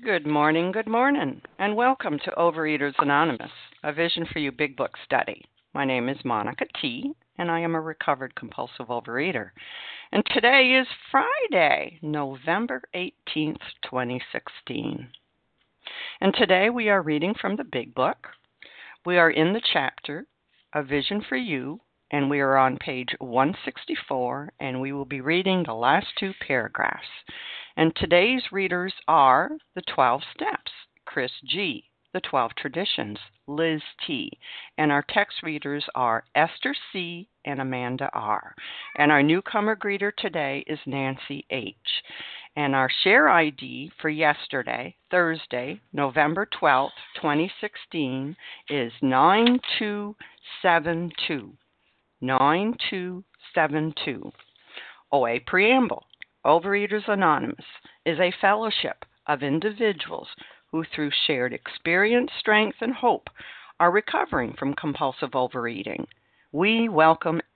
Good morning, good morning, and welcome to Overeaters Anonymous, a Vision for You Big Book study. My name is Monica T, and I am a recovered compulsive overeater. And today is Friday, November 18th, 2016. And today we are reading from the Big Book. We are in the chapter A Vision for You, and we are on page 164, and we will be reading the last two paragraphs. And today's readers are the 12 Steps, Chris G., the 12 Traditions, Liz T., and our text readers are Esther C. and Amanda R. And our newcomer greeter today is Nancy H. And our share ID for yesterday, Thursday, November 12th, 2016, is 9272. 9272. OA Preamble. Overeaters Anonymous is a fellowship of individuals who, through shared experience, strength, and hope, are recovering from compulsive overeating. We welcome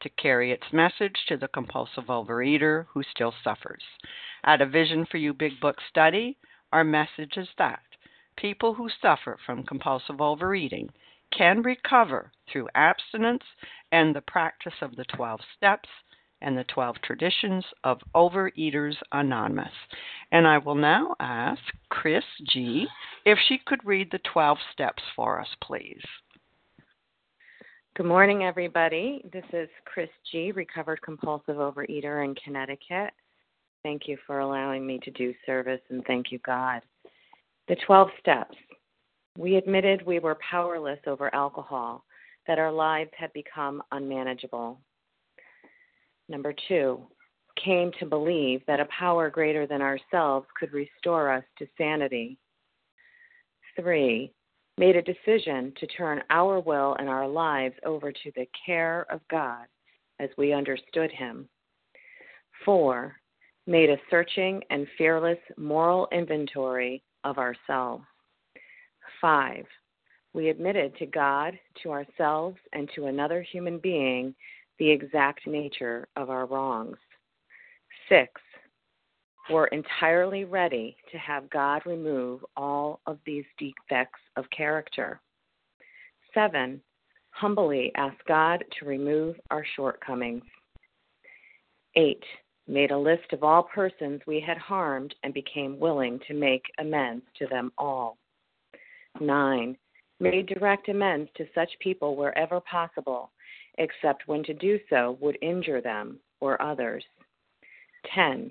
to carry its message to the compulsive overeater who still suffers. At a Vision for You Big Book study, our message is that people who suffer from compulsive overeating can recover through abstinence and the practice of the 12 steps and the 12 traditions of Overeaters Anonymous. And I will now ask Chris G. if she could read the 12 steps for us, please. Good morning, everybody. This is Chris G., recovered compulsive overeater in Connecticut. Thank you for allowing me to do service, and thank you, God. The 12 steps. We admitted we were powerless over alcohol, that our lives had become unmanageable. Number two, came to believe that a power greater than ourselves could restore us to sanity. Three, made a decision to turn our will and our lives over to the care of God as we understood Him. Four, made a searching and fearless moral inventory of ourselves. Five, we admitted to God, to ourselves, and to another human being the exact nature of our wrongs. Six, we're entirely ready to have God remove all of these defects of character. Seven, humbly ask God to remove our shortcomings. Eight, made a list of all persons we had harmed and became willing to make amends to them all. Nine, made direct amends to such people wherever possible, except when to do so would injure them or others. 10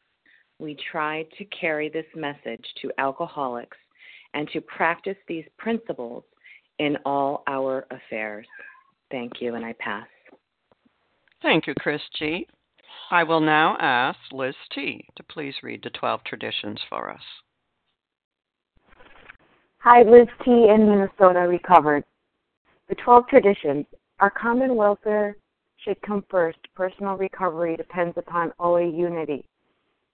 we try to carry this message to alcoholics and to practice these principles in all our affairs. Thank you, and I pass. Thank you, Chris G. I will now ask Liz T. to please read the 12 traditions for us. Hi, Liz T. in Minnesota, recovered. The 12 traditions. Our common welfare should come first. Personal recovery depends upon OA unity.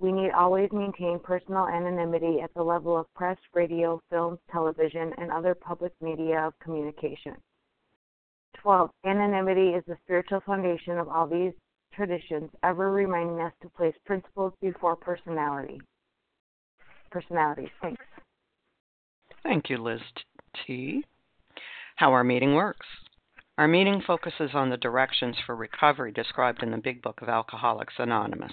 We need always maintain personal anonymity at the level of press, radio, films, television, and other public media of communication. 12. Anonymity is the spiritual foundation of all these traditions, ever reminding us to place principles before personality. Personalities. Thanks. Thank you, Liz T. How our meeting works. Our meeting focuses on the directions for recovery described in the Big Book of Alcoholics Anonymous.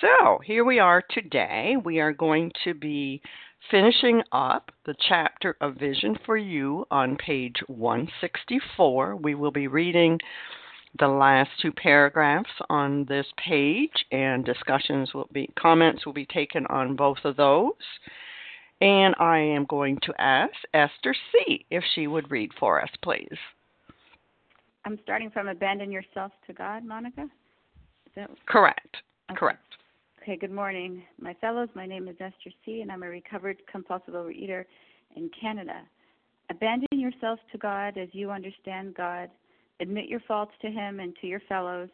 So here we are today. We are going to be finishing up the chapter of Vision for You on page 164. We will be reading the last two paragraphs on this page, and discussions will be, comments will be taken on both of those. And I am going to ask Esther C. if she would read for us, please. I'm starting from Abandon Yourself to God, Monica. That correct? Okay. Correct. Okay, good morning, my fellows. My name is Esther C., and I'm a recovered compulsive overeater in Canada. Abandon yourself to God as you understand God. Admit your faults to Him and to your fellows.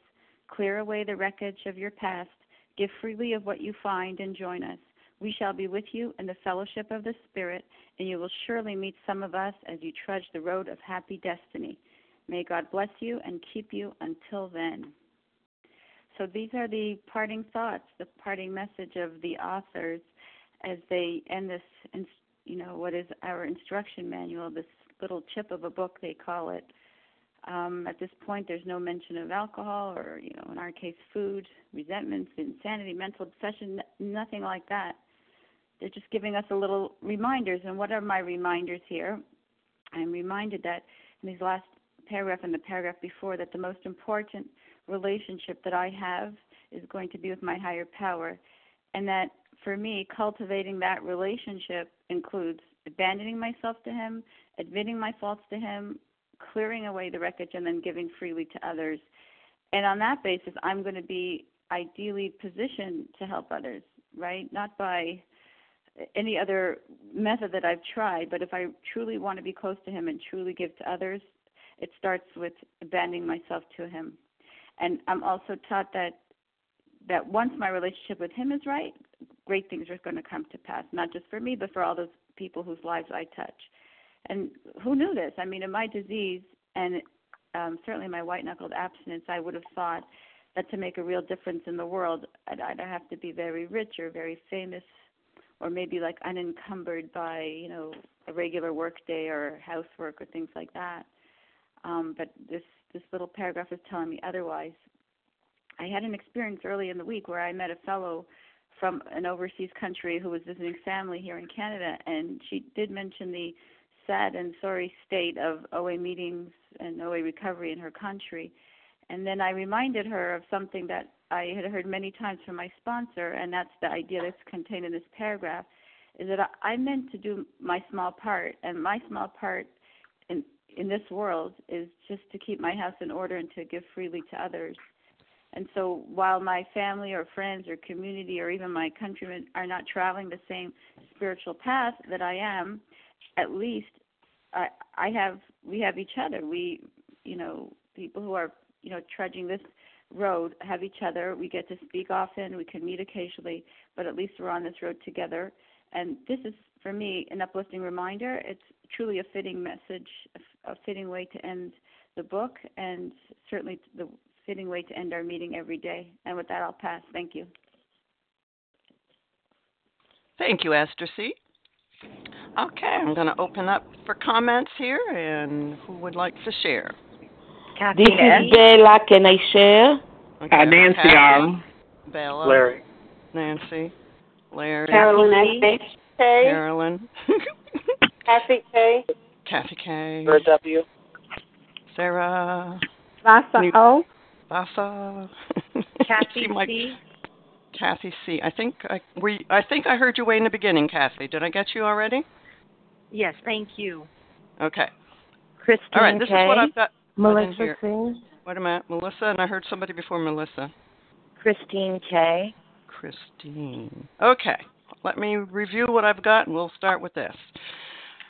Clear away the wreckage of your past. Give freely of what you find and join us. We shall be with you in the fellowship of the Spirit, and you will surely meet some of us as you trudge the road of happy destiny. May God bless you and keep you until then. So these are the parting thoughts, the parting message of the authors as they end this, you know, what is our instruction manual, this little chip of a book they call it. Um, at this point, there's no mention of alcohol or, you know, in our case, food, resentments, insanity, mental obsession, nothing like that. They're just giving us a little reminders. And what are my reminders here? I'm reminded that in these last paragraph and the paragraph before that the most important relationship that I have is going to be with my higher power. And that for me, cultivating that relationship includes abandoning myself to Him, admitting my faults to Him, clearing away the wreckage, and then giving freely to others. And on that basis, I'm going to be ideally positioned to help others, right? Not by any other method that I've tried, but if I truly want to be close to Him and truly give to others, it starts with abandoning myself to Him and I'm also taught that that once my relationship with him is right, great things are going to come to pass, not just for me, but for all those people whose lives I touch. And who knew this? I mean, in my disease and um, certainly my white knuckled abstinence, I would have thought that to make a real difference in the world, I'd either have to be very rich or very famous, or maybe like unencumbered by you know a regular work day or housework or things like that. Um, but this this little paragraph is telling me otherwise. I had an experience early in the week where I met a fellow from an overseas country who was visiting family here in Canada, and she did mention the sad and sorry state of OA meetings and OA recovery in her country. And then I reminded her of something that I had heard many times from my sponsor, and that's the idea that's contained in this paragraph, is that I meant to do my small part, and my small part in in this world is just to keep my house in order and to give freely to others. And so while my family or friends or community or even my countrymen are not traveling the same spiritual path that I am, at least I I have we have each other. We you know, people who are, you know, trudging this road have each other. We get to speak often, we can meet occasionally, but at least we're on this road together. And this is for me an uplifting reminder. It's truly a fitting message, a, a fitting way to end the book, and certainly the fitting way to end our meeting every day. And with that, I'll pass. Thank you. Thank you, Esther C. Okay, I'm going to open up for comments here, and who would like to share? Kathy this is Bella. Can I share? Okay, uh, Nancy R. Bella. Larry. Nancy. Larry. Carolyn S. Carolyn. Kathy K. Kathy K. Sarah W. Sarah. Vasa O. Vasa. Kathy like, C. Kathy C. I think I we I think I heard you way in the beginning, Kathy. Did I get you already? Yes, thank you. Okay. Christine All right, this K. is what I've got. Melissa C. Wait a minute, Melissa, and I heard somebody before Melissa. Christine K. Christine. Okay, let me review what I've got, and we'll start with this.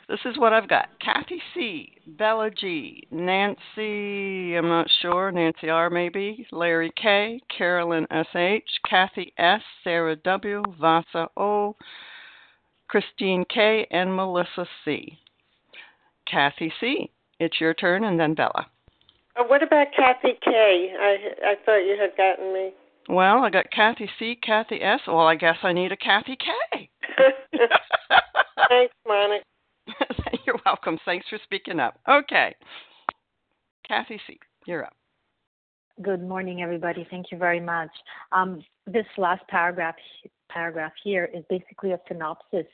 This is what I've got Kathy C., Bella G., Nancy, I'm not sure, Nancy R. maybe, Larry K., Carolyn S.H., Kathy S., Sarah W., Vasa O., Christine K., and Melissa C. Kathy C., it's your turn, and then Bella. Uh, what about Kathy K? I I thought you had gotten me. Well, I got Kathy C, Kathy S. Well, I guess I need a Kathy K. Thanks, Monica. you're welcome. Thanks for speaking up. Okay. Kathy C, you're up. Good morning, everybody. Thank you very much. Um, this last paragraph paragraph here is basically a synopsis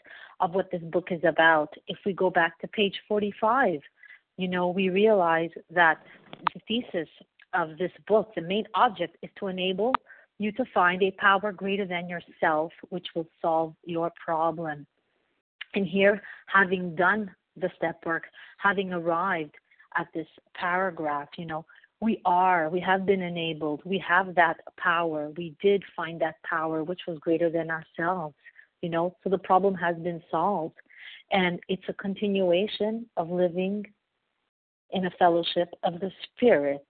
of what this book is about. If we go back to page 45, you know, we realize that the thesis of this book, the main object, is to enable you to find a power greater than yourself, which will solve your problem. And here, having done the step work, having arrived at this paragraph, you know, we are, we have been enabled, we have that power, we did find that power which was greater than ourselves, you know, so the problem has been solved. And it's a continuation of living in a fellowship of the Spirit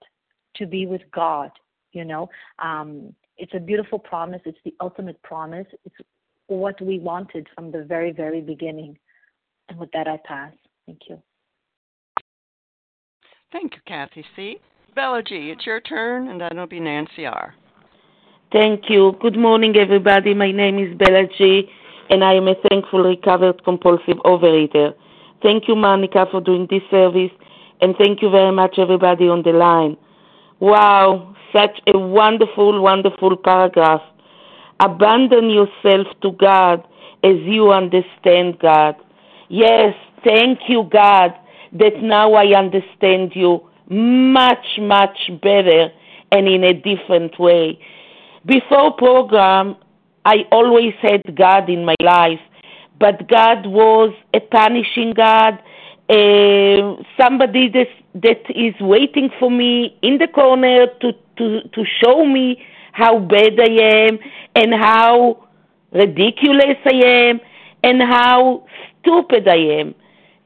to be with God, you know. Um, it's a beautiful promise, it's the ultimate promise, it's what we wanted from the very, very beginning. And with that, I pass. Thank you. Thank you, Kathy C. Bella G., it's your turn, and then it'll be Nancy R. Thank you. Good morning, everybody. My name is Bella G., and I am a thankful recovered compulsive overeater. Thank you, Monica, for doing this service, and thank you very much, everybody on the line. Wow, such a wonderful, wonderful paragraph. Abandon yourself to God as you understand God. Yes, thank you, God, that now I understand you much, much better and in a different way. Before program, I always had God in my life, but God was a punishing God, somebody that, that is waiting for me in the corner to, to, to show me how bad I am and how ridiculous I am and how stupid I am.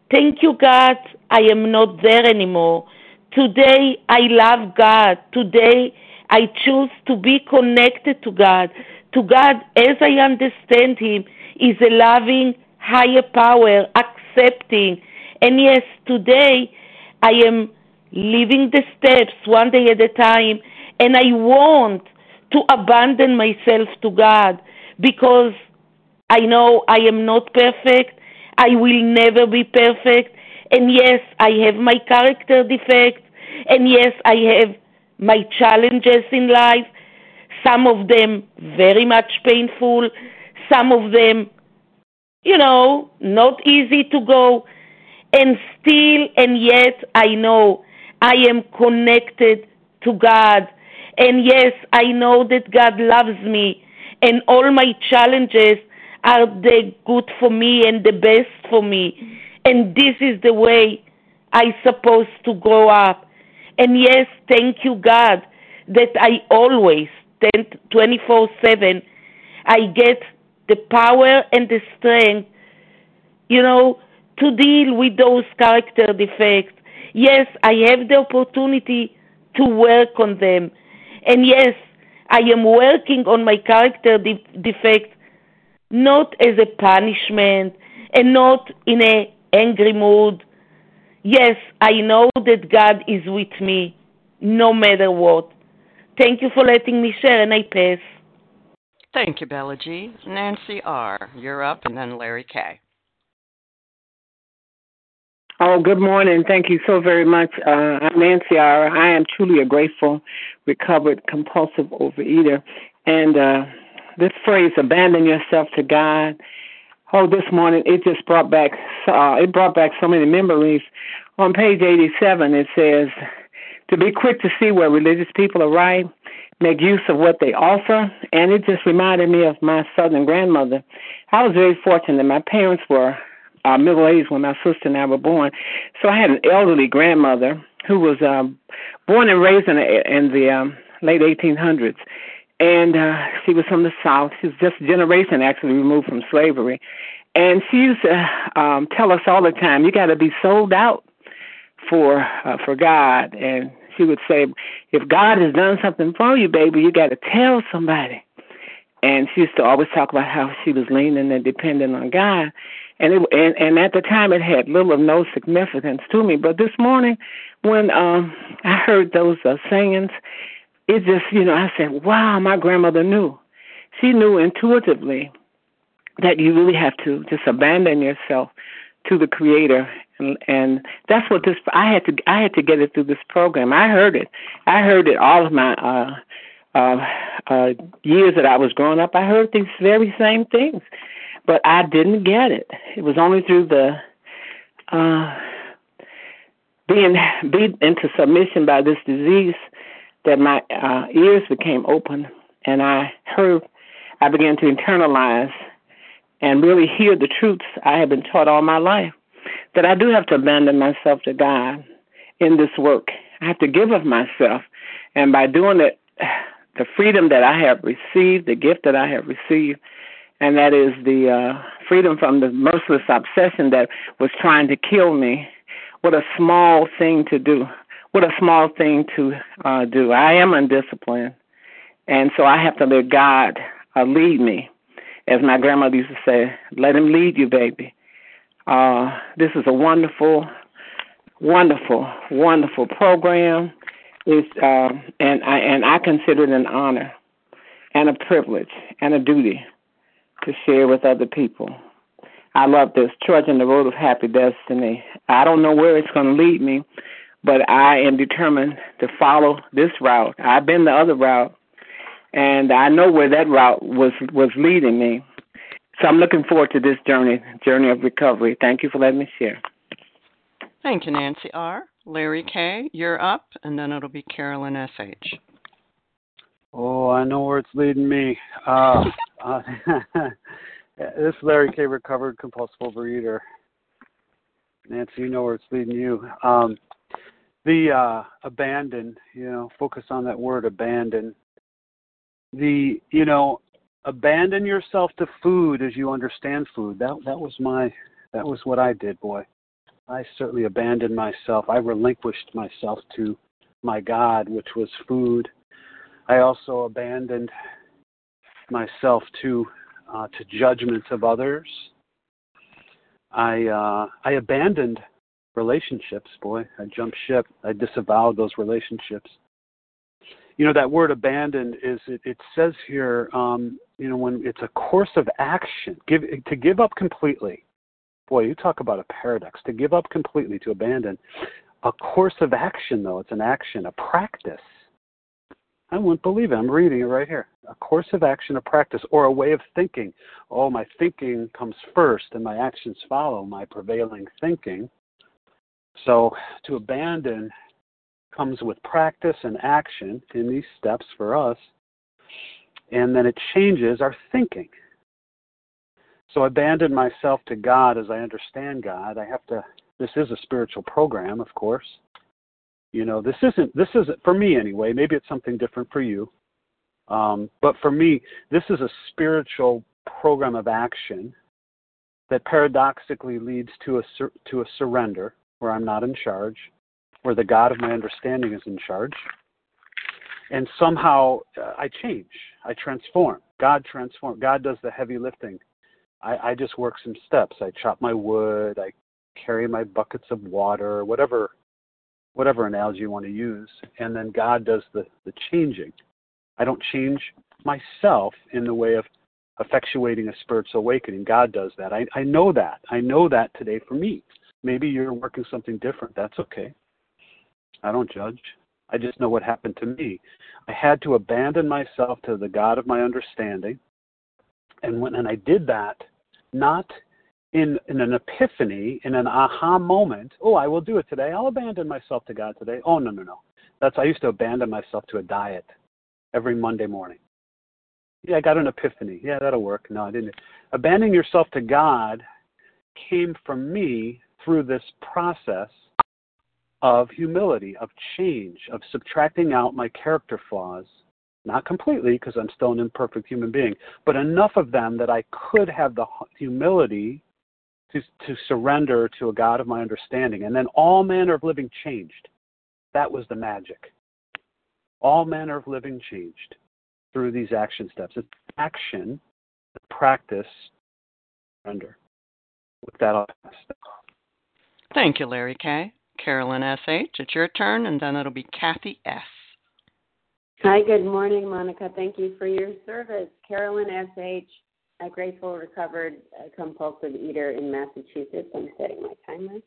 Thank you, God. I am not there anymore. Today, I love God. Today, I choose to be connected to God. To God, as I understand Him, is a loving, higher power, accepting. And yes, today, I am living the steps one day at a time, and I want to abandon myself to God because I know I am not perfect. I will never be perfect. And yes, I have my character defects, And yes, I have my challenges in life, some of them very much painful, some of them, you know, not easy to go. And still, and yet, I know I am connected to God. And yes, I know that God loves me. And all my challenges are the good for me and the best for me. And this is the way I supposed to grow up. And yes, thank you, God, that I always, 24 7, I get the power and the strength, you know, to deal with those character defects. Yes, I have the opportunity to work on them. And yes, I am working on my character de- defects not as a punishment and not in a angry mood. Yes, I know that God is with me no matter what. Thank you for letting me share, and I pass. Thank you, Bella G. Nancy R., you're up, and then Larry K. Oh, good morning. Thank you so very much. Uh, I'm Nancy. I am truly a grateful, recovered, compulsive overeater. And uh, this phrase, abandon yourself to God, oh, this morning it just brought back, uh, it brought back so many memories. On page 87, it says, to be quick to see where religious people are right, make use of what they offer. And it just reminded me of my southern grandmother. I was very fortunate. My parents were uh, middle aged when my sister and I were born. So I had an elderly grandmother who was um, born and raised in the, in the um, late 1800s. And uh, she was from the South. She was just a generation actually removed from slavery. And she used to um, tell us all the time, you got to be sold out for uh, for God. And she would say, if God has done something for you, baby, you got to tell somebody. And she used to always talk about how she was leaning and dependent on God and it and, and at the time it had little or no significance to me. But this morning, when um I heard those uh, sayings, it just you know I said, "Wow, my grandmother knew. She knew intuitively that you really have to just abandon yourself to the Creator." And, and that's what this I had to I had to get it through this program. I heard it. I heard it all of my uh uh uh years that I was growing up. I heard these very same things but I didn't get it. It was only through the uh, being beat into submission by this disease that my uh, ears became open, and I heard. I began to internalize and really hear the truths I have been taught all my life. That I do have to abandon myself to God in this work. I have to give of myself, and by doing it, the freedom that I have received, the gift that I have received, and that is the uh, freedom from the merciless obsession that was trying to kill me. What a small thing to do. What a small thing to uh, do. I am undisciplined, and so I have to let God uh, lead me. As my grandmother used to say, let him lead you, baby. Uh, this is a wonderful, wonderful, wonderful program. It's, uh, and I and I consider it an honor and a privilege and a duty to share with other people. I love this trudging the road of happy destiny. I don't know where it's going to lead me, but I am determined to follow this route. I've been the other route, and I know where that route was was leading me. So I'm looking forward to this journey, journey of recovery. Thank you for letting me share. Thank you, Nancy R. Larry K., you're up, and then it'll be Carolyn S.H. Oh, I know where it's leading me. Uh, uh, this is Larry K. Recovered compulsive overeater. Nancy, you know where it's leading you. Um, the uh, abandon, you know, focus on that word abandon. The, you know, abandon yourself to food as you understand food. That that was my, that was what I did, boy. I certainly abandoned myself. I relinquished myself to my God, which was food I also abandoned myself to uh, to judgments of others. I uh, I abandoned relationships. Boy, I jumped ship. I disavowed those relationships. You know that word abandoned is it, it says here. Um, you know when it's a course of action. Give to give up completely. Boy, you talk about a paradox. To give up completely, to abandon. a course of action, though. It's an action, a practice. I wouldn't believe it. I'm reading it right here. A course of action, a practice, or a way of thinking. Oh, my thinking comes first and my actions follow my prevailing thinking. So to abandon comes with practice and action in these steps for us, and then it changes our thinking. So abandon myself to God as I understand God. I have to. This is a spiritual program, of course. You know, this isn't. This isn't for me anyway. Maybe it's something different for you. Um, but for me, this is a spiritual program of action that paradoxically leads to a to a surrender where I'm not in charge, where the God of my understanding is in charge, and somehow uh, I change, I transform. God transform. God does the heavy lifting. I, I just work some steps. I chop my wood. I carry my buckets of water, whatever, whatever analogy you want to use, and then God does the the changing. I don't change myself in the way of effectuating a spiritual awakening. God does that. I, I know that. I know that today for me. Maybe you're working something different. That's okay. I don't judge. I just know what happened to me. I had to abandon myself to the God of my understanding. And when and I did that, not in, in an epiphany, in an aha moment, oh, I will do it today. I'll abandon myself to God today. Oh, no, no, no. That's I used to abandon myself to a diet every Monday morning. Yeah, I got an epiphany. Yeah, that'll work. No, I didn't. Abandoning yourself to God came from me through this process of humility, of change, of subtracting out my character flaws. Not completely, because I'm still an imperfect human being, but enough of them that I could have the humility to, to surrender to a God of my understanding. And then all manner of living changed. That was the magic. All manner of living changed through these action steps. It's action, practice, surrender. With that, I'll pass. Thank you, Larry K. Carolyn S.H., it's your turn, and then it'll be Kathy S. Hi, good morning, Monica. Thank you for your service. Carolyn S.H., a grateful, recovered, uh, compulsive eater in Massachusetts. I'm setting my timer.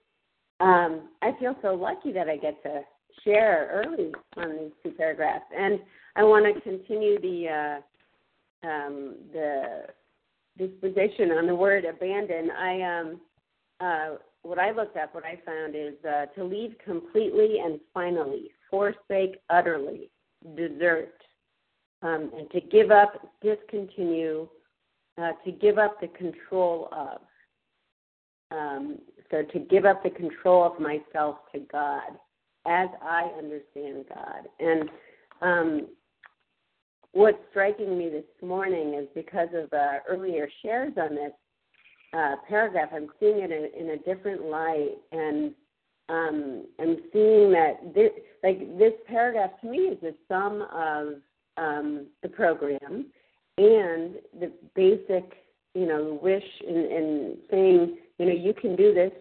Um, I feel so lucky that I get to share early on these two paragraphs, and I want to continue the uh, um, the disposition on the word abandon. I um, uh, what I looked up, what I found is uh, to leave completely and finally, forsake utterly, desert, um, and to give up, discontinue, uh, to give up the control of. Um, so to give up the control of myself to God as I understand God. And um, what's striking me this morning is because of uh, earlier shares on this, uh, paragraph, I'm seeing it in, in a different light, and um, I'm seeing that this, like this paragraph to me is the sum of um, the program and the basic, you know, wish and, in saying, you know, you can do this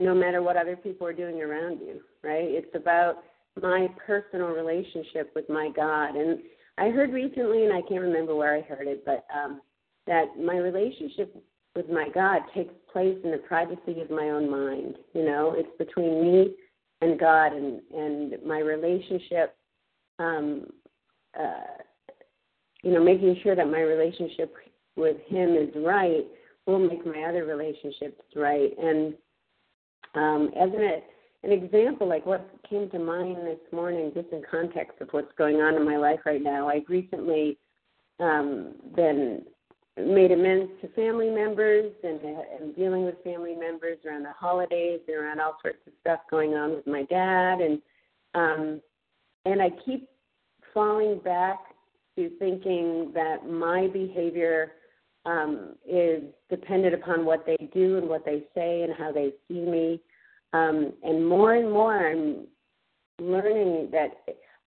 no matter what other people are doing around you, right? It's about my personal relationship with my God. And I heard recently, and I can't remember where I heard it, but um, that my relationship with my God takes place in the privacy of my own mind. You know, it's between me and God, and and my relationship. Um, uh, you know, making sure that my relationship with Him is right will make my other relationships right. And um, as an an example, like what came to mind this morning, just in context of what's going on in my life right now, I've recently um, been made amends to family members and, and dealing with family members around the holidays and around all sorts of stuff going on with my dad and um and I keep falling back to thinking that my behavior um is dependent upon what they do and what they say and how they see me um and more and more I'm learning that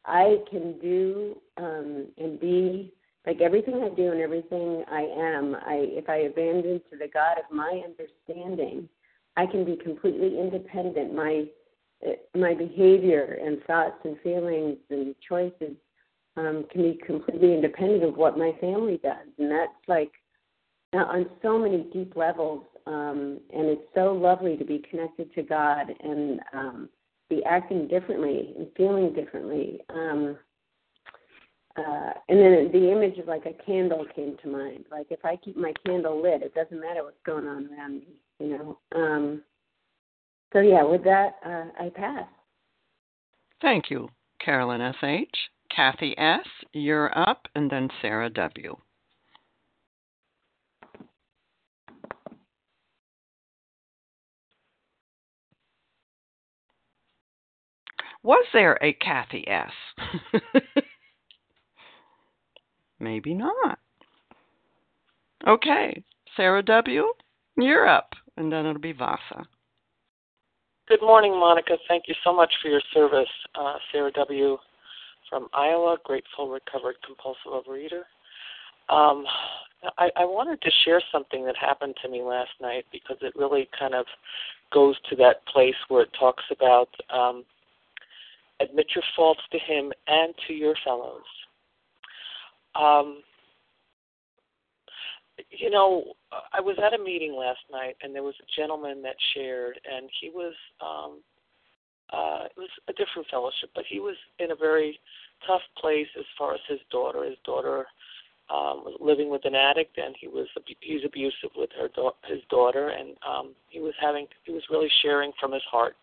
I can do um and be like everything I do and everything I am, I if I abandon to the God of my understanding, I can be completely independent. My my behavior and thoughts and feelings and choices um, can be completely independent of what my family does, and that's like on so many deep levels. Um, and it's so lovely to be connected to God and um, be acting differently and feeling differently. Um, uh, and then the image of like a candle came to mind. Like if I keep my candle lit, it doesn't matter what's going on around me, you know. Um, so yeah, with that, uh, I pass. Thank you, Carolyn S.H. Kathy S., you're up, and then Sarah W. Was there a Kathy S? Maybe not. Okay, Sarah W., you're up, and then it'll be Vasa. Good morning, Monica. Thank you so much for your service. Uh, Sarah W. from Iowa, grateful, recovered compulsive overeater. Um, I, I wanted to share something that happened to me last night because it really kind of goes to that place where it talks about um, admit your faults to him and to your fellows. Um, you know, I was at a meeting last night, and there was a gentleman that shared, and he was, um, uh, it was a different fellowship, but he was in a very tough place as far as his daughter. His daughter um, was living with an addict, and he was he's abusive with her his daughter, and um, he was having he was really sharing from his heart.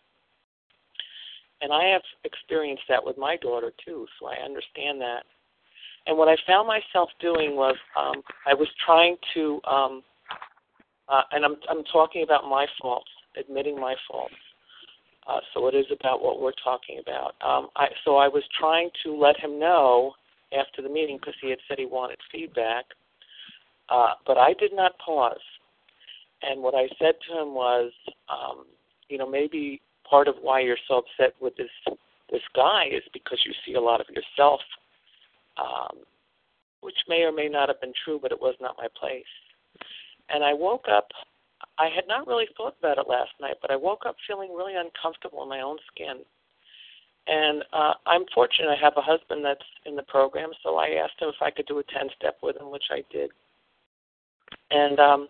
And I have experienced that with my daughter too, so I understand that. And what I found myself doing was um, I was trying to, um, uh, and I'm I'm talking about my faults, admitting my faults. Uh, so it is about what we're talking about. Um, I, so I was trying to let him know after the meeting because he had said he wanted feedback, uh, but I did not pause. And what I said to him was, um, you know, maybe part of why you're so upset with this this guy is because you see a lot of yourself um, which may or may not have been true, but it was not my place. And I woke up. I had not really thought about it last night, but I woke up feeling really uncomfortable in my own skin. And uh, I'm fortunate I have a husband that's in the program, so I asked him if I could do a 10 step with him, which I did. And, um,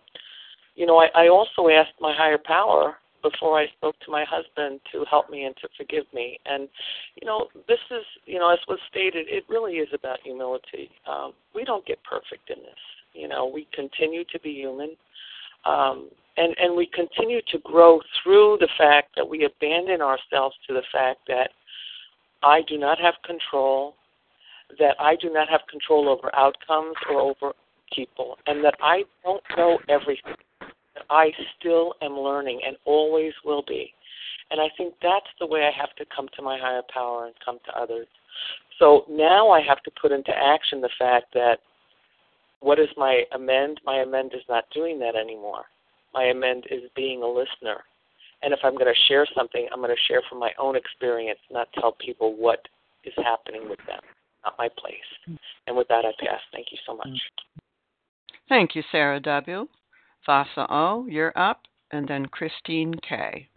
you know, I, I also asked my higher power before I spoke to my husband to help me and to forgive me. And you know, this is you know, as was stated, it really is about humility. Um, we don't get perfect in this. You know, we continue to be human. Um, and, and we continue to grow through the fact that we abandon ourselves to the fact that I do not have control, that I do not have control over outcomes or over people, and that I don't know everything That I still am learning and always will be. And I think that's the way I have to come to my higher power and come to others. So now I have to put into action the fact that what is my amend? My amend is not doing that anymore. My amend is being a listener. And if I'm going to share something, I'm going to share from my own experience, not tell people what is happening with them. Not my place. And with that, I pass. Thank you so much. Thank you, Sarah W. Vasa O., you're up, and then Christine K.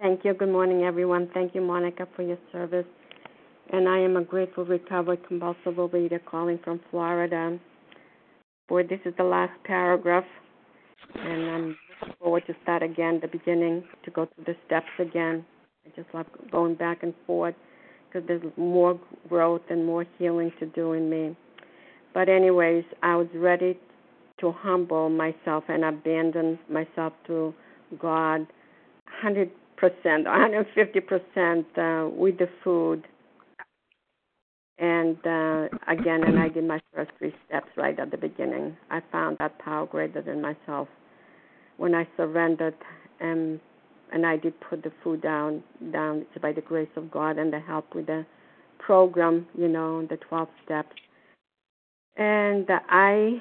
Thank you. Good morning, everyone. Thank you, Monica, for your service. And I am a grateful, recovered, compulsive overeater calling from Florida. Boy, this is the last paragraph, and I'm looking forward to start again, the beginning, to go through the steps again. I just love going back and forth because there's more growth and more healing to do in me. But, anyways, I was ready to humble myself and abandon myself to God 100%, 150% uh, with the food. And uh, again, and I did my first three steps right at the beginning. I found that power greater than myself. When I surrendered and and I did put the food down, down it's by the grace of God and the help with the program, you know, the 12 steps. And I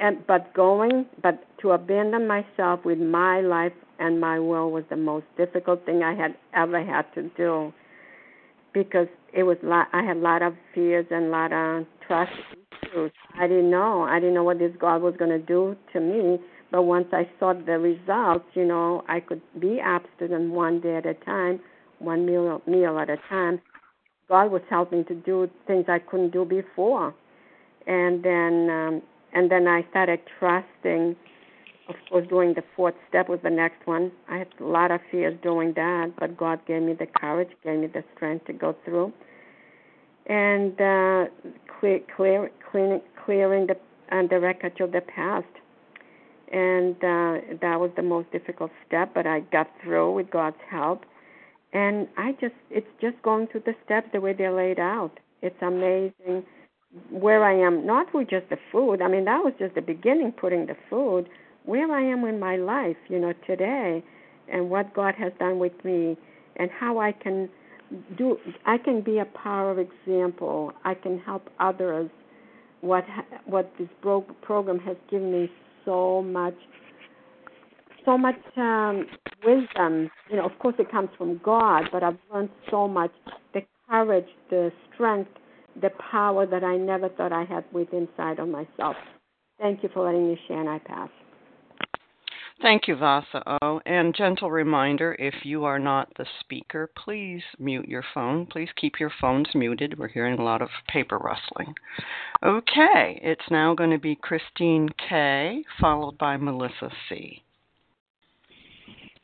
and but going but to abandon myself with my life and my will was the most difficult thing I had ever had to do because it was lot I had a lot of fears and a lot of trust issues. I didn't know. I didn't know what this God was going to do to me. But once I saw the results, you know, I could be abstinent one day at a time, one meal meal at a time. God was helping to do things I couldn't do before. And then um and then I started trusting course, doing the fourth step was the next one. I had a lot of fears doing that, but God gave me the courage, gave me the strength to go through, and uh, clear, clear, clearing, clearing the uh, the wreckage of the past. And uh, that was the most difficult step, but I got through with God's help. And I just, it's just going through the steps the way they're laid out. It's amazing where I am, not with just the food. I mean, that was just the beginning, putting the food. Where I am in my life, you know, today, and what God has done with me, and how I can do. I can be a power of example. I can help others. What what this pro- program has given me so much, so much um, wisdom. You know, of course, it comes from God, but I've learned so much. The courage, the strength the power that I never thought I had within inside of myself. Thank you for letting me share, and I pass. Thank you, Vasa O. And gentle reminder if you are not the speaker, please mute your phone. Please keep your phones muted. We're hearing a lot of paper rustling. Okay, it's now going to be Christine K, followed by Melissa C.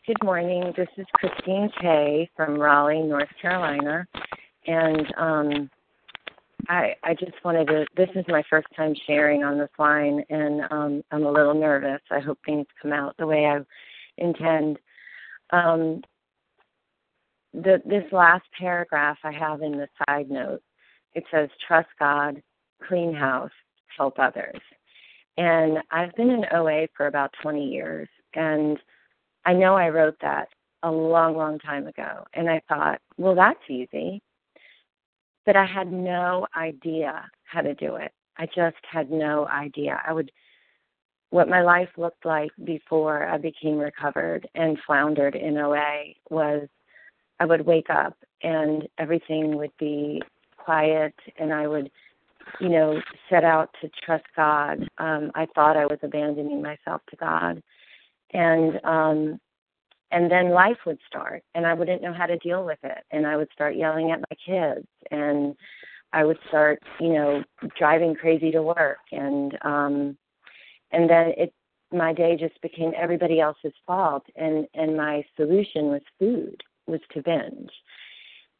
Good morning. This is Christine K from Raleigh, North Carolina. And um, I I just wanted to. This is my first time sharing on this line, and um, I'm a little nervous. I hope things come out the way I intend. Um, the this last paragraph I have in the side note. It says, "Trust God, clean house, help others." And I've been in OA for about 20 years, and I know I wrote that a long, long time ago. And I thought, well, that's easy but I had no idea how to do it. I just had no idea. I would what my life looked like before I became recovered and floundered in OA was I would wake up and everything would be quiet and I would, you know, set out to trust God. Um, I thought I was abandoning myself to God. And um and then life would start and i wouldn't know how to deal with it and i would start yelling at my kids and i would start you know driving crazy to work and um and then it my day just became everybody else's fault and and my solution was food was to binge.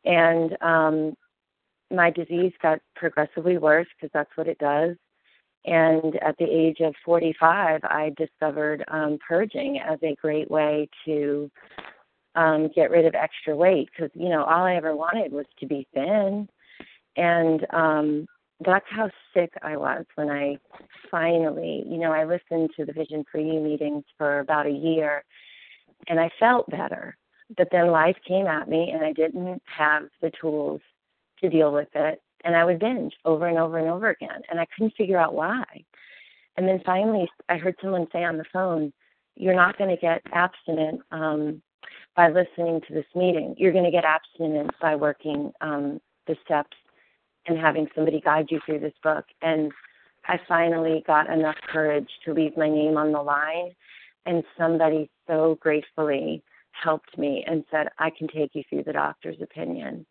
And um my disease got progressively worse because that's what it does and at the age of 45, I discovered um, purging as a great way to um, get rid of extra weight because, you know, all I ever wanted was to be thin. And um, that's how sick I was when I finally, you know, I listened to the Vision for You meetings for about a year and I felt better. But then life came at me and I didn't have the tools to deal with it and I would binge over and over and over again, and I couldn't figure out why. And then finally, I heard someone say on the phone, "You're not going to get abstinent um, by listening to this meeting. You're going to get abstinent by working um, the steps and having somebody guide you through this book." And I finally got enough courage to leave my name on the line, and somebody so gratefully helped me and said, "I can take you through the doctor's opinion."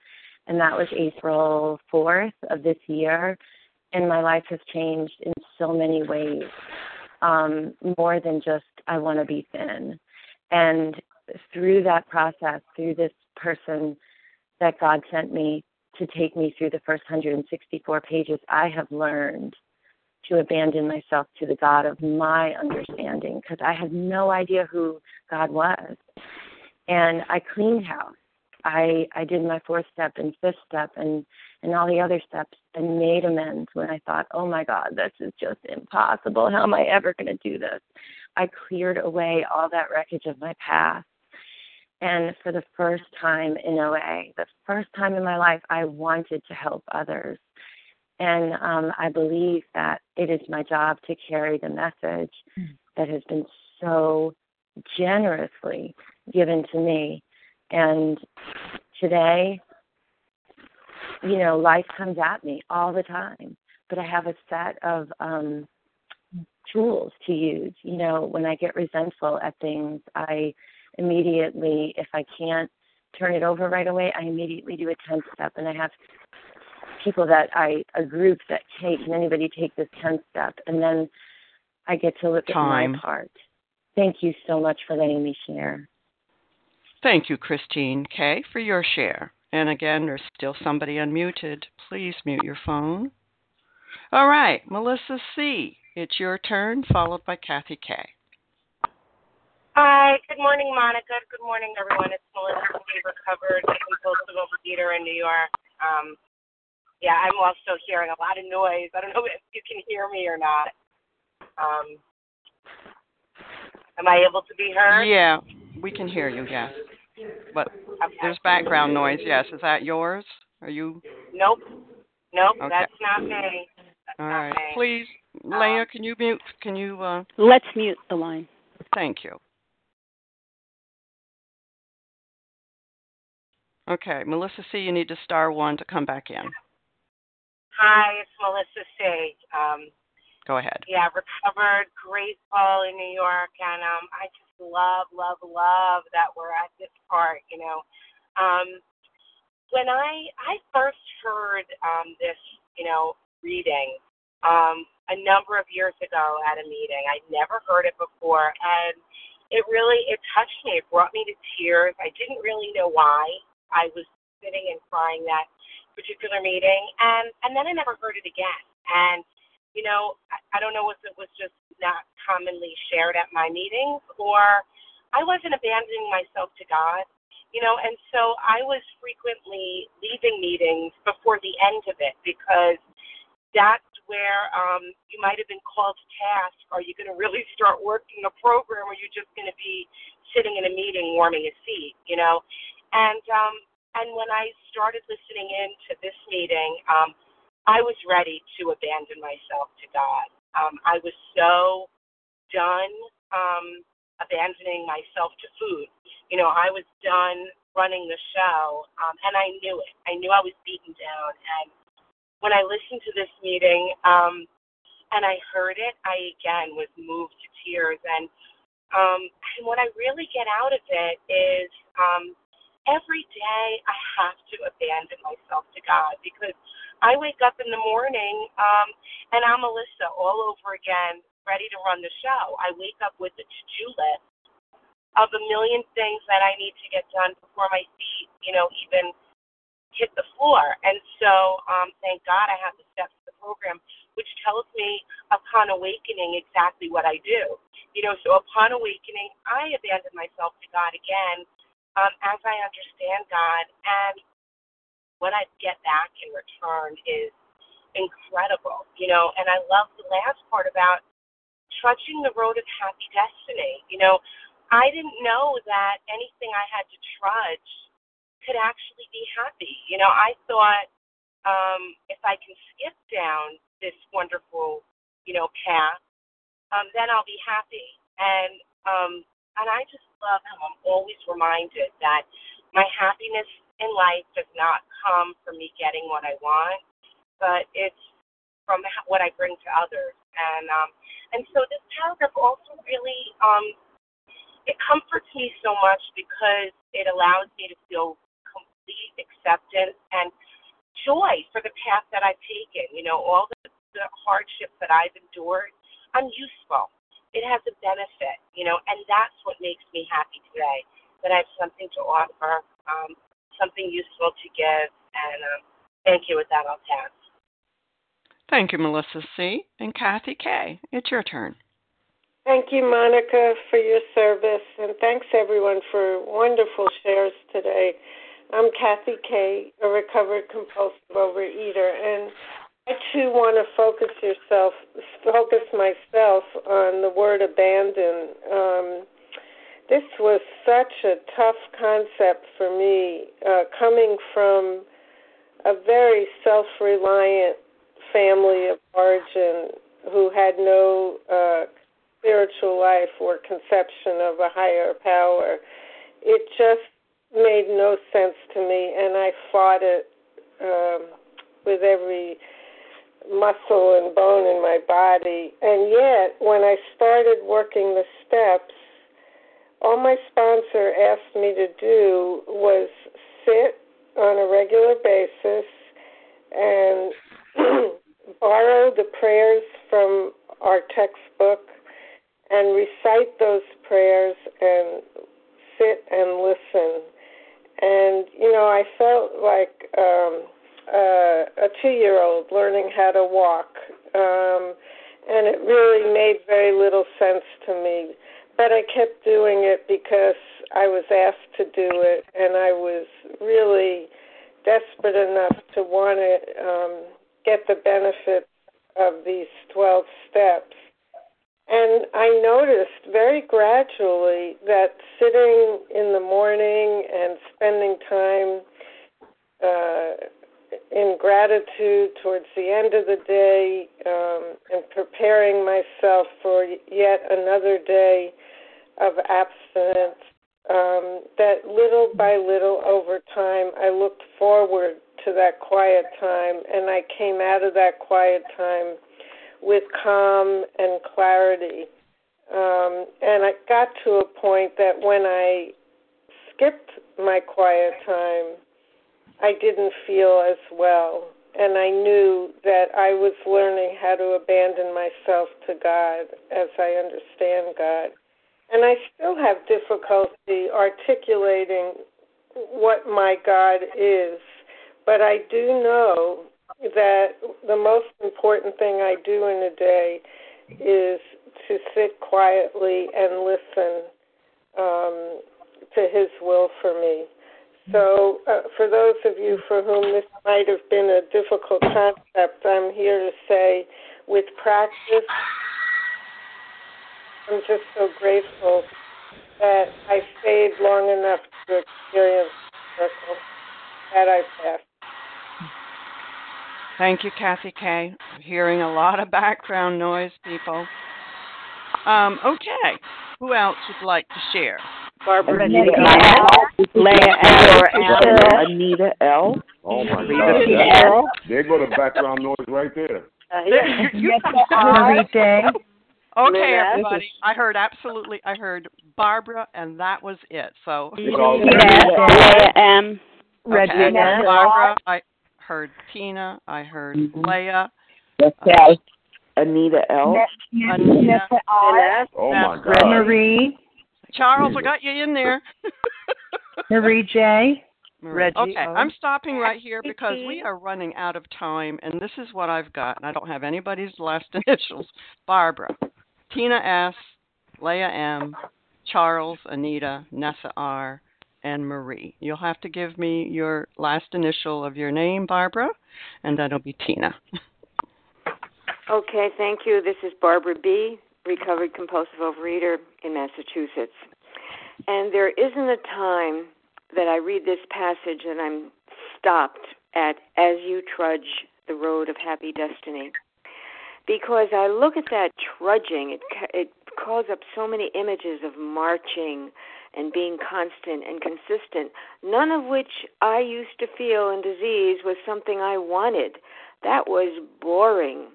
And that was April 4th of this year. And my life has changed in so many ways, um, more than just I want to be thin. And through that process, through this person that God sent me to take me through the first 164 pages, I have learned to abandon myself to the God of my understanding because I had no idea who God was. And I cleaned house I I did my fourth step and fifth step and and all the other steps and made amends when I thought, oh my God, this is just impossible. How am I ever going to do this? I cleared away all that wreckage of my past. And for the first time in OA, the first time in my life, I wanted to help others. And um, I believe that it is my job to carry the message mm. that has been so generously given to me and today, you know, life comes at me all the time, but I have a set of um tools to use. You know, when I get resentful at things, I immediately, if I can't turn it over right away, I immediately do a 10 step. And I have people that I, a group that take, can anybody take this 10 step? And then I get to look Time. at my part Thank you so much for letting me share. Thank you, Christine K., for your share. And again, there's still somebody unmuted. Please mute your phone. All right, Melissa C., it's your turn, followed by Kathy K. Hi, good morning, Monica. Good morning, everyone. It's Melissa C., recovered compulsive overeater in New York. Um, yeah, I'm also hearing a lot of noise. I don't know if you can hear me or not. Um, am I able to be heard? Yeah, we can hear you, yes. But there's background noise, yes. Is that yours? Are you? Nope. Nope, Okay. that's not me. That's All not right. me. Please, Leah, can you mute? Can you? Uh, Let's mute the line. thank you. Okay, Melissa C., you need to star one to come back in. Hi, it's Melissa C. Um, Go ahead. yeah, recovered, grateful in New York, and um, I just love, love, love that we're at this part. You know, um, when I I first heard um, this, you know, reading um, a number of years ago at a meeting, I'd never heard it before, and it really it touched me. It brought me to tears. I didn't really know why I was sitting and crying that particular meeting, and and then I never heard it again, and you know, I, I don't know if it was just not commonly shared at my meetings or I wasn't abandoning myself to God, you know, and so I was frequently leaving meetings before the end of it because that's where um, you might have been called to task. Are you going to really start working a program or are you just going to be sitting in a meeting warming a seat, you know? And, um, and when I started listening in to this meeting, um, I was ready to abandon myself to God. Um, I was so done um, abandoning myself to food. You know, I was done running the show, um, and I knew it. I knew I was beaten down. And when I listened to this meeting um, and I heard it, I again was moved to tears. And um, and what I really get out of it is um, every day I have to abandon myself to God because I wake up in the morning um, and I'm Melissa all over again, ready to run the show. I wake up with a to-do list of a million things that I need to get done before my feet, you know, even hit the floor. And so, um, thank God I have the steps of the program, which tells me upon awakening exactly what I do. You know, so upon awakening, I abandon myself to God again um, as I understand God. And what I get back in return is incredible, you know. And I love the last part about trudging the road of happy destiny. You know, I didn't know that anything I had to trudge could actually be happy. You know, I thought um, if I can skip down this wonderful, you know, path, um, then I'll be happy. And um, and I just love how I'm always reminded that my happiness in life does not come from me getting what I want, but it's from what I bring to others. And um, and so this paragraph also really um, it comforts me so much because it allows me to feel complete acceptance and joy for the path that I've taken. You know, all the, the hardships that I've endured, I'm useful. It has a benefit, you know, and that's what makes me happy today. That I have something to offer, um, something useful to give, and um, thank you. With that, I'll pass. Thank you, Melissa C. And Kathy K., it's your turn. Thank you, Monica, for your service, and thanks everyone for wonderful shares today. I'm Kathy K., a recovered compulsive overeater, and I too want to focus yourself, focus myself on the word abandon. Um, this was such a tough concept for me, uh, coming from a very self-reliant family of origin who had no uh, spiritual life or conception of a higher power. It just made no sense to me, and I fought it um, with every muscle and bone in my body. And yet, when I started working the steps, all my sponsor asked me to do was sit on a regular basis and borrow the prayers from our textbook and recite those prayers and sit and listen. And, you know, I felt like um, uh, a two year old learning how to walk. Um, and it really made very little sense to me. But I kept doing it because I was asked to do it, and I was really desperate enough to want to um, get the benefit of these 12 steps. And I noticed very gradually that sitting in the morning and spending time uh, in gratitude towards the end of the day um, and preparing myself for yet another day of abstinence, um, that little by little over time, I looked forward to that quiet time and I came out of that quiet time with calm and clarity. Um, and I got to a point that when I skipped my quiet time, I didn't feel as well. And I knew that I was learning how to abandon myself to God as I understand God. And I still have difficulty articulating what my God is. But I do know that the most important thing I do in a day is to sit quietly and listen um, to His will for me. So, uh, for those of you for whom this might have been a difficult concept, I'm here to say with practice, I'm just so grateful that I stayed long enough to experience the miracle that I passed. Thank you, Kathy K. Hearing a lot of background noise, people. Um, okay, who else would like to share? Barbara Anita L. Leah L. Anita L. Oh my God! There go the background noise right there. Uh, you, you, Marie Day. Okay, everybody. I heard absolutely. I heard Barbara, and that was it. So. Leah M. Regina. Barbara. I heard Tina. I heard mm-hmm. Leah. Okay. Uh, Anita L. Anita. Oh my God. Marie. Charles, I got you in there. Marie J. Reggie. Okay, I'm stopping right here because we are running out of time, and this is what I've got. And I don't have anybody's last initials. Barbara, Tina S, Leah M, Charles, Anita, Nessa R, and Marie. You'll have to give me your last initial of your name, Barbara, and that'll be Tina. Okay, thank you. This is Barbara B., recovered compulsive overeater in Massachusetts. And there isn't a time that I read this passage and I'm stopped at as you trudge the road of happy destiny. Because I look at that trudging, it it calls up so many images of marching and being constant and consistent, none of which I used to feel in disease was something I wanted. That was boring.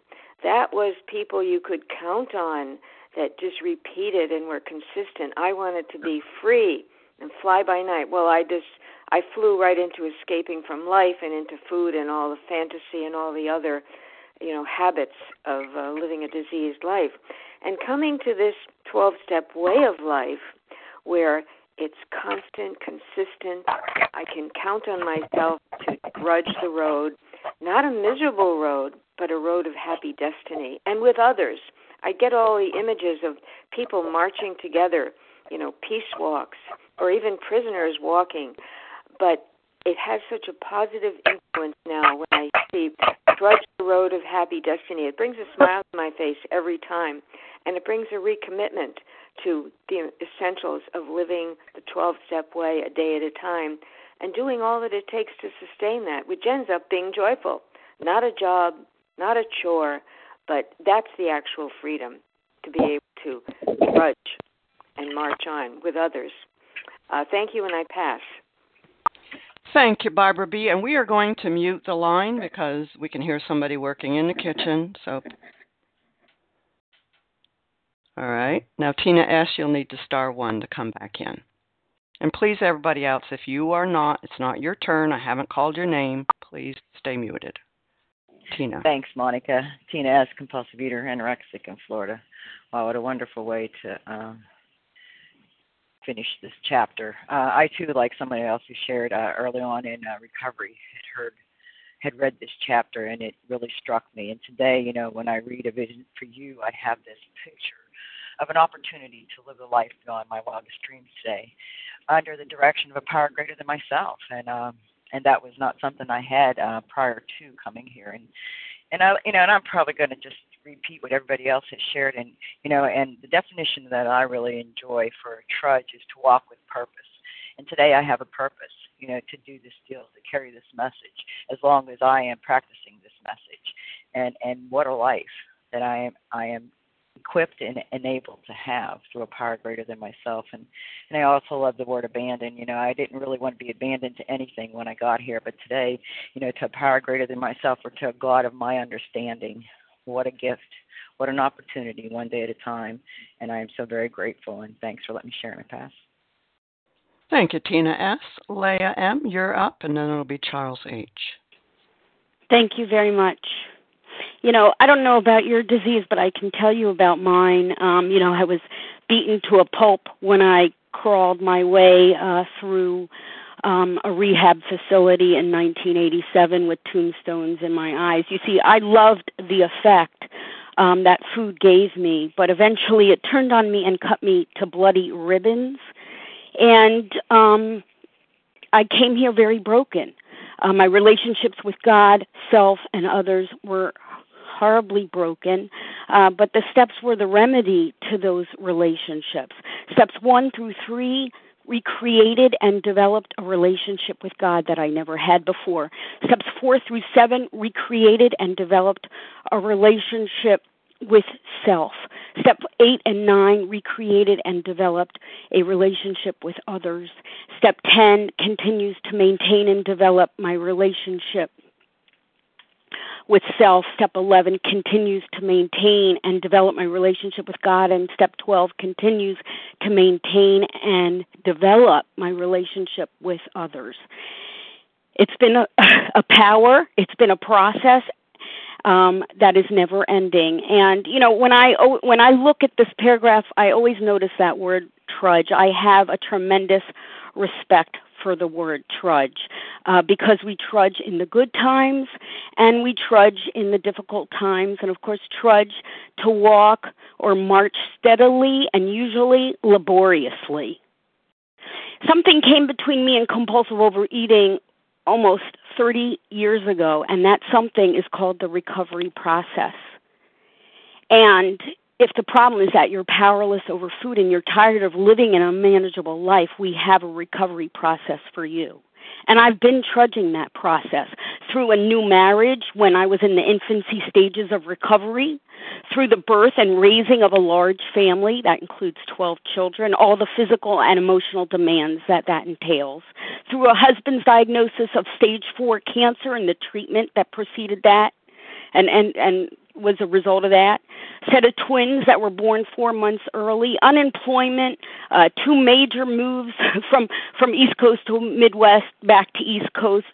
That was people you could count on that just repeated and were consistent. I wanted to be free and fly by night. Well, I just I flew right into escaping from life and into food and all the fantasy and all the other, you know, habits of uh, living a diseased life. And coming to this 12-step way of life where it's constant, consistent. I can count on myself to grudge the road, not a miserable road, but a road of happy destiny, and with others. I get all the images of people marching together, you know, peace walks, or even prisoners walking. But it has such a positive influence now when I see Trudge the Road of Happy Destiny. It brings a smile to my face every time, and it brings a recommitment to the essentials of living the 12 step way a day at a time and doing all that it takes to sustain that, which ends up being joyful. Not a job, not a chore, but that's the actual freedom to be able to trudge and march on with others. Uh, thank you, and I pass. Thank you, Barbara B. And we are going to mute the line because we can hear somebody working in the kitchen. So, all right. Now, Tina S., you'll need to star one to come back in. And please, everybody else, if you are not, it's not your turn. I haven't called your name. Please stay muted. Tina. Thanks, Monica. Tina S., compulsive eater, anorexic in Florida. Wow, what a wonderful way to um, finish this chapter. Uh, I too, like somebody else who shared uh, early on in uh, recovery, had heard, had read this chapter, and it really struck me. And today, you know, when I read a vision for you, I have this picture of an opportunity to live a life beyond my wildest dreams today, under the direction of a power greater than myself. And um, and that was not something I had uh, prior to coming here. And and I, you know, and I'm probably going to just repeat what everybody else has shared. And you know, and the definition that I really enjoy for trudge is to walk with purpose. And today I have a purpose, you know, to do this deal, to carry this message, as long as I am practicing this message. And and what a life that I am I am equipped and enabled to have through a power greater than myself. And and I also love the word abandon. You know, I didn't really want to be abandoned to anything when I got here, but today, you know, to a power greater than myself or to a God of my understanding, what a gift, what an opportunity, one day at a time. And I am so very grateful. And thanks for letting me share my past. Thank you, Tina S. Leah M., you're up, and then it'll be Charles H. Thank you very much. You know, I don't know about your disease, but I can tell you about mine. Um, you know, I was beaten to a pulp when I crawled my way uh, through um, a rehab facility in 1987 with tombstones in my eyes. You see, I loved the effect um, that food gave me, but eventually it turned on me and cut me to bloody ribbons. And um, I came here very broken. Uh, my relationships with God, self, and others were horribly broken, uh, but the steps were the remedy to those relationships. Steps one through three recreated and developed a relationship with God that I never had before. Steps four through seven recreated and developed a relationship with self. Step eight and nine recreated and developed a relationship with others. Step 10 continues to maintain and develop my relationship with self. Step 11 continues to maintain and develop my relationship with God. And step 12 continues to maintain and develop my relationship with others. It's been a, a power, it's been a process, um, that is never ending. And you know, when I when I look at this paragraph, I always notice that word trudge. I have a tremendous respect for the word trudge uh, because we trudge in the good times and we trudge in the difficult times, and of course, trudge to walk or march steadily and usually laboriously. Something came between me and compulsive overeating almost 30 years ago, and that something is called the recovery process. And if the problem is that you're powerless over food and you're tired of living an unmanageable life, we have a recovery process for you. And I've been trudging that process through a new marriage when I was in the infancy stages of recovery, through the birth and raising of a large family that includes 12 children, all the physical and emotional demands that that entails, through a husband's diagnosis of stage 4 cancer and the treatment that preceded that, and and and was a result of that. Set of twins that were born four months early, unemployment, uh, two major moves from from East Coast to Midwest back to East Coast.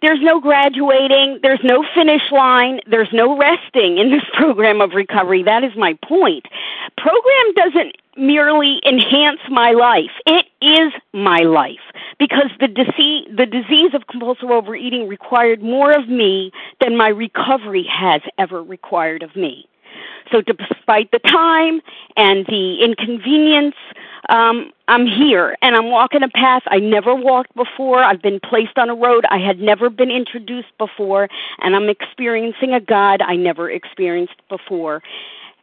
There's no graduating, there's no finish line, there's no resting in this program of recovery. That is my point. Program doesn't merely enhance my life. It is my life because the disease, the disease of compulsive overeating required more of me than my recovery has ever required of me. So, despite the time and the inconvenience, um, I'm here and I'm walking a path I never walked before. I've been placed on a road I had never been introduced before, and I'm experiencing a God I never experienced before.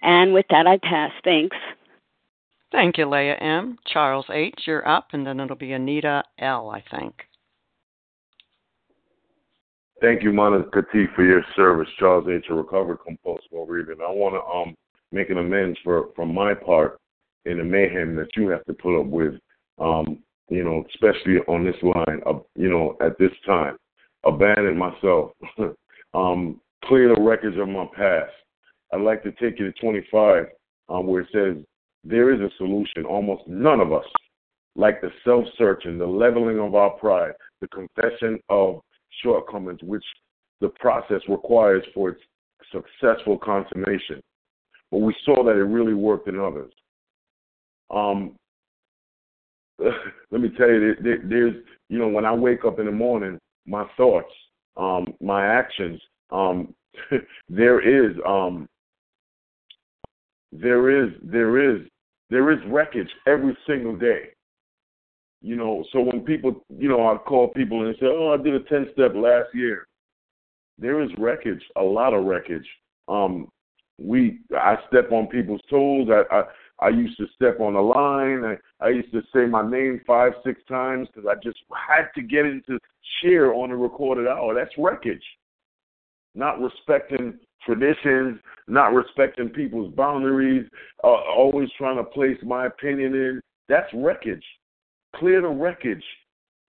And with that, I pass. Thanks. Thank you, Leah M. Charles H., you're up, and then it'll be Anita L., I think. Thank you, Monica T, for your service. Charles H., a recovered compulsive overeater. I want to um make an amends for from my part in the mayhem that you have to put up with, um, you know, especially on this line, of, you know, at this time. Abandon myself, um, clear the records of my past. I'd like to take you to 25, um, where it says, there is a solution. Almost none of us, like the self searching, the leveling of our pride, the confession of shortcomings, which the process requires for its successful consummation. But we saw that it really worked in others. Um, let me tell you, there, there's you know when I wake up in the morning, my thoughts, um, my actions, um, there is um, there is there is there is wreckage every single day. You know, so when people, you know, I call people and say, "Oh, I did a ten step last year." There is wreckage, a lot of wreckage. Um, we, I step on people's toes. I, I, I used to step on the line. I, I used to say my name five, six times because I just had to get into share on a recorded hour. That's wreckage. Not respecting traditions, not respecting people's boundaries, uh, always trying to place my opinion in. That's wreckage. Clear the wreckage.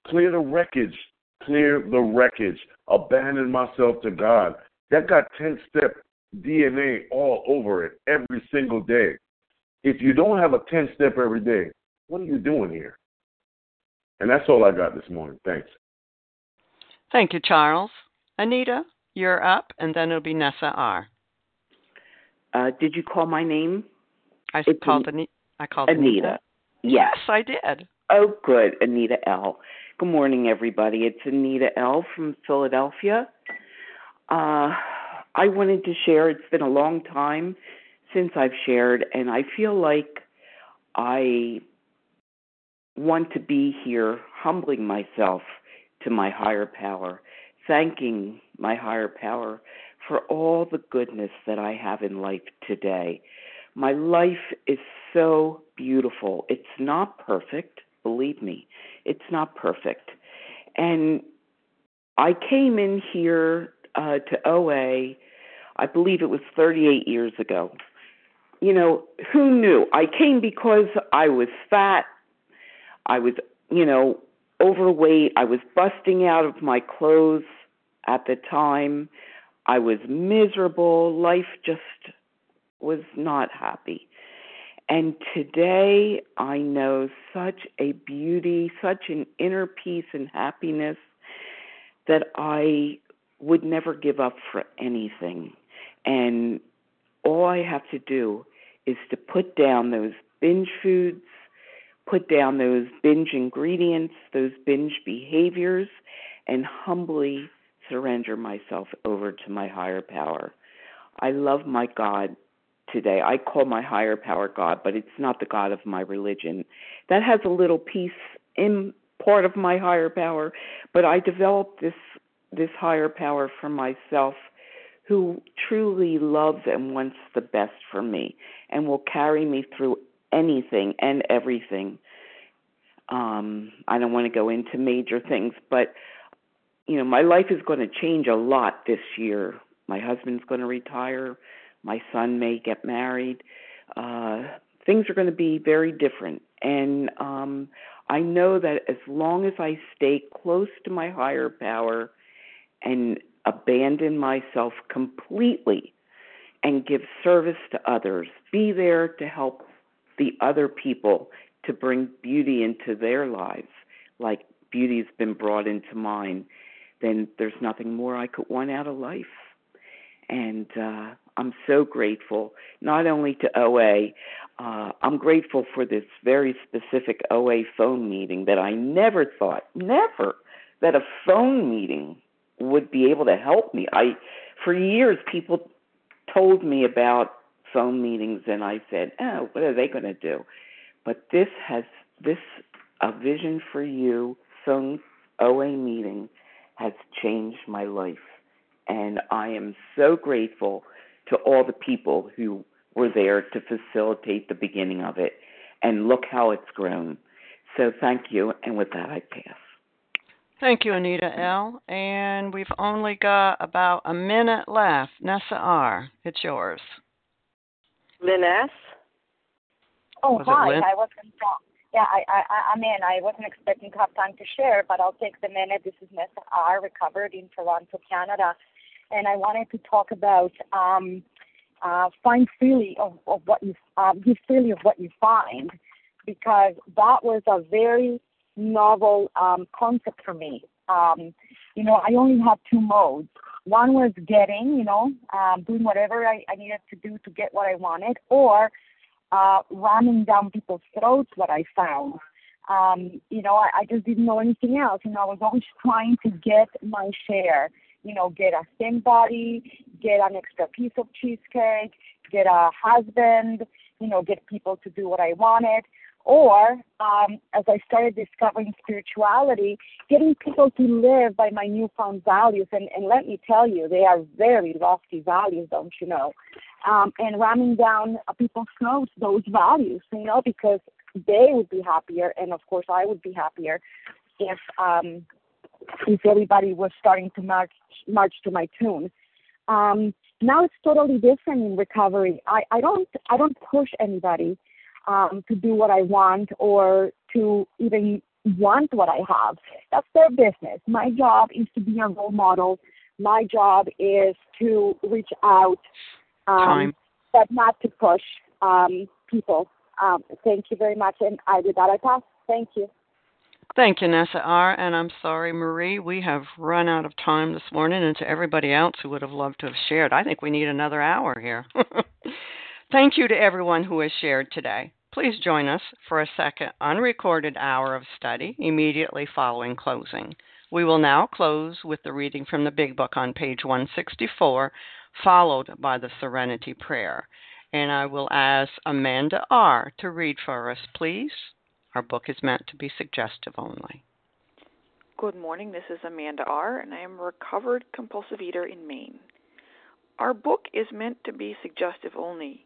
Clear the wreckage. Clear the wreckage. Abandon myself to God. That got 10 step DNA all over it every single day. If you don't have a 10 step every day, what are you doing here? And that's all I got this morning. Thanks. Thank you, Charles. Anita, you're up, and then it'll be Nessa R. Uh, did you call my name? I It's called An-. I called Anita. Anita. Yes. Yes, I did. Oh, good. Anita L. Good morning, everybody. It's Anita L. from Philadelphia. Uh, I wanted to share. It's been a long time since I've shared, and I feel like I want to be here humbling myself to my higher power, thanking my higher power for all the goodness that I have in life today. My life is so beautiful. It's not perfect, believe me. It's not perfect. And I came in here uh, to OA, I believe it was 38 years ago. You know, who knew? I came because I was fat. I was, you know, overweight. I was busting out of my clothes at the time. I was miserable. Life just was not happy. And today I know such a beauty, such an inner peace and happiness that I would never give up for anything. And all I have to do is to put down those binge foods, put down those binge ingredients, those binge behaviors, and humbly surrender myself over to my higher power. I love my God today. I call my higher power God, but it's not the God of my religion. That has a little piece in part of my higher power, but I developed this this higher power for myself who truly loves and wants the best for me and will carry me through anything and everything. Um, I don't want to go into major things, but you know, my life is going to change a lot this year. My husband's going to retire. My son may get married. Uh, things are going to be very different. And um, I know that as long as I stay close to my higher power and abandon myself completely and give service to others, be there to help the other people to bring beauty into their lives, like beauty's been brought into mine, then there's nothing more I could want out of life. And uh, I'm so grateful, not only to OA, uh, I'm grateful for this very specific OA phone meeting that I never thought, never, that a phone meeting would be able to help me. I, for years, people told me about phone meetings, and I said, "Oh, what are they going to do?" But this has this a vision for you phone OA meeting changed my life, and I am so grateful to all the people who were there to facilitate the beginning of it. And look how it's grown. So thank you, and with that, I pass. Thank you, Anita L. And we've only got about a minute left. Nessa R., it's yours. Lynn S. Oh, Was hi. Lynn? I wasn't. Uh, yeah, I, I, I'm in. I wasn't expecting to have time to share, but I'll take the minute. This is Nessa R. Recovered in Toronto, Canada, and I wanted to talk about um, uh, find freely of, of what you um, give freely of what you find, because that was a very novel um, concept for me. Um, you know, I only had two modes. One was getting, you know, um, doing whatever I, I needed to do to get what I wanted, or uh, ramming down people's throats what I found. Um, you know, I, I just didn't know anything else. You know, I was always trying to get my share. You know, get a thin body, get an extra piece of cheesecake, get a husband, you know, get people to do what I wanted. Or um, as I started discovering spirituality, getting people to live by my newfound values. And, and let me tell you, they are very lofty values, don't you know? Um, and ramming down people's throats those values, you know, because they would be happier, and of course I would be happier if um, if everybody was starting to march march to my tune. Um, now it's totally different in recovery. I, I don't I don't push anybody um, to do what I want or to even want what I have. That's their business. My job is to be a role model. My job is to reach out, um, but not to push um, people. Um, thank you very much. And I did that. I pass. Thank you. Thank you, Nessa R. And I'm sorry, Marie, we have run out of time this morning, and to everybody else who would have loved to have shared, I think we need another hour here. Thank you to everyone who has shared today. Please join us for a second unrecorded hour of study immediately following closing. We will now close with the reading from the Big Book on page 164, followed by the Serenity Prayer. And I will ask Amanda R. to read for us, please. Our book is meant to be suggestive only. Good morning. This is Amanda R., and I am a recovered compulsive eater in Maine. Our book is meant to be suggestive only.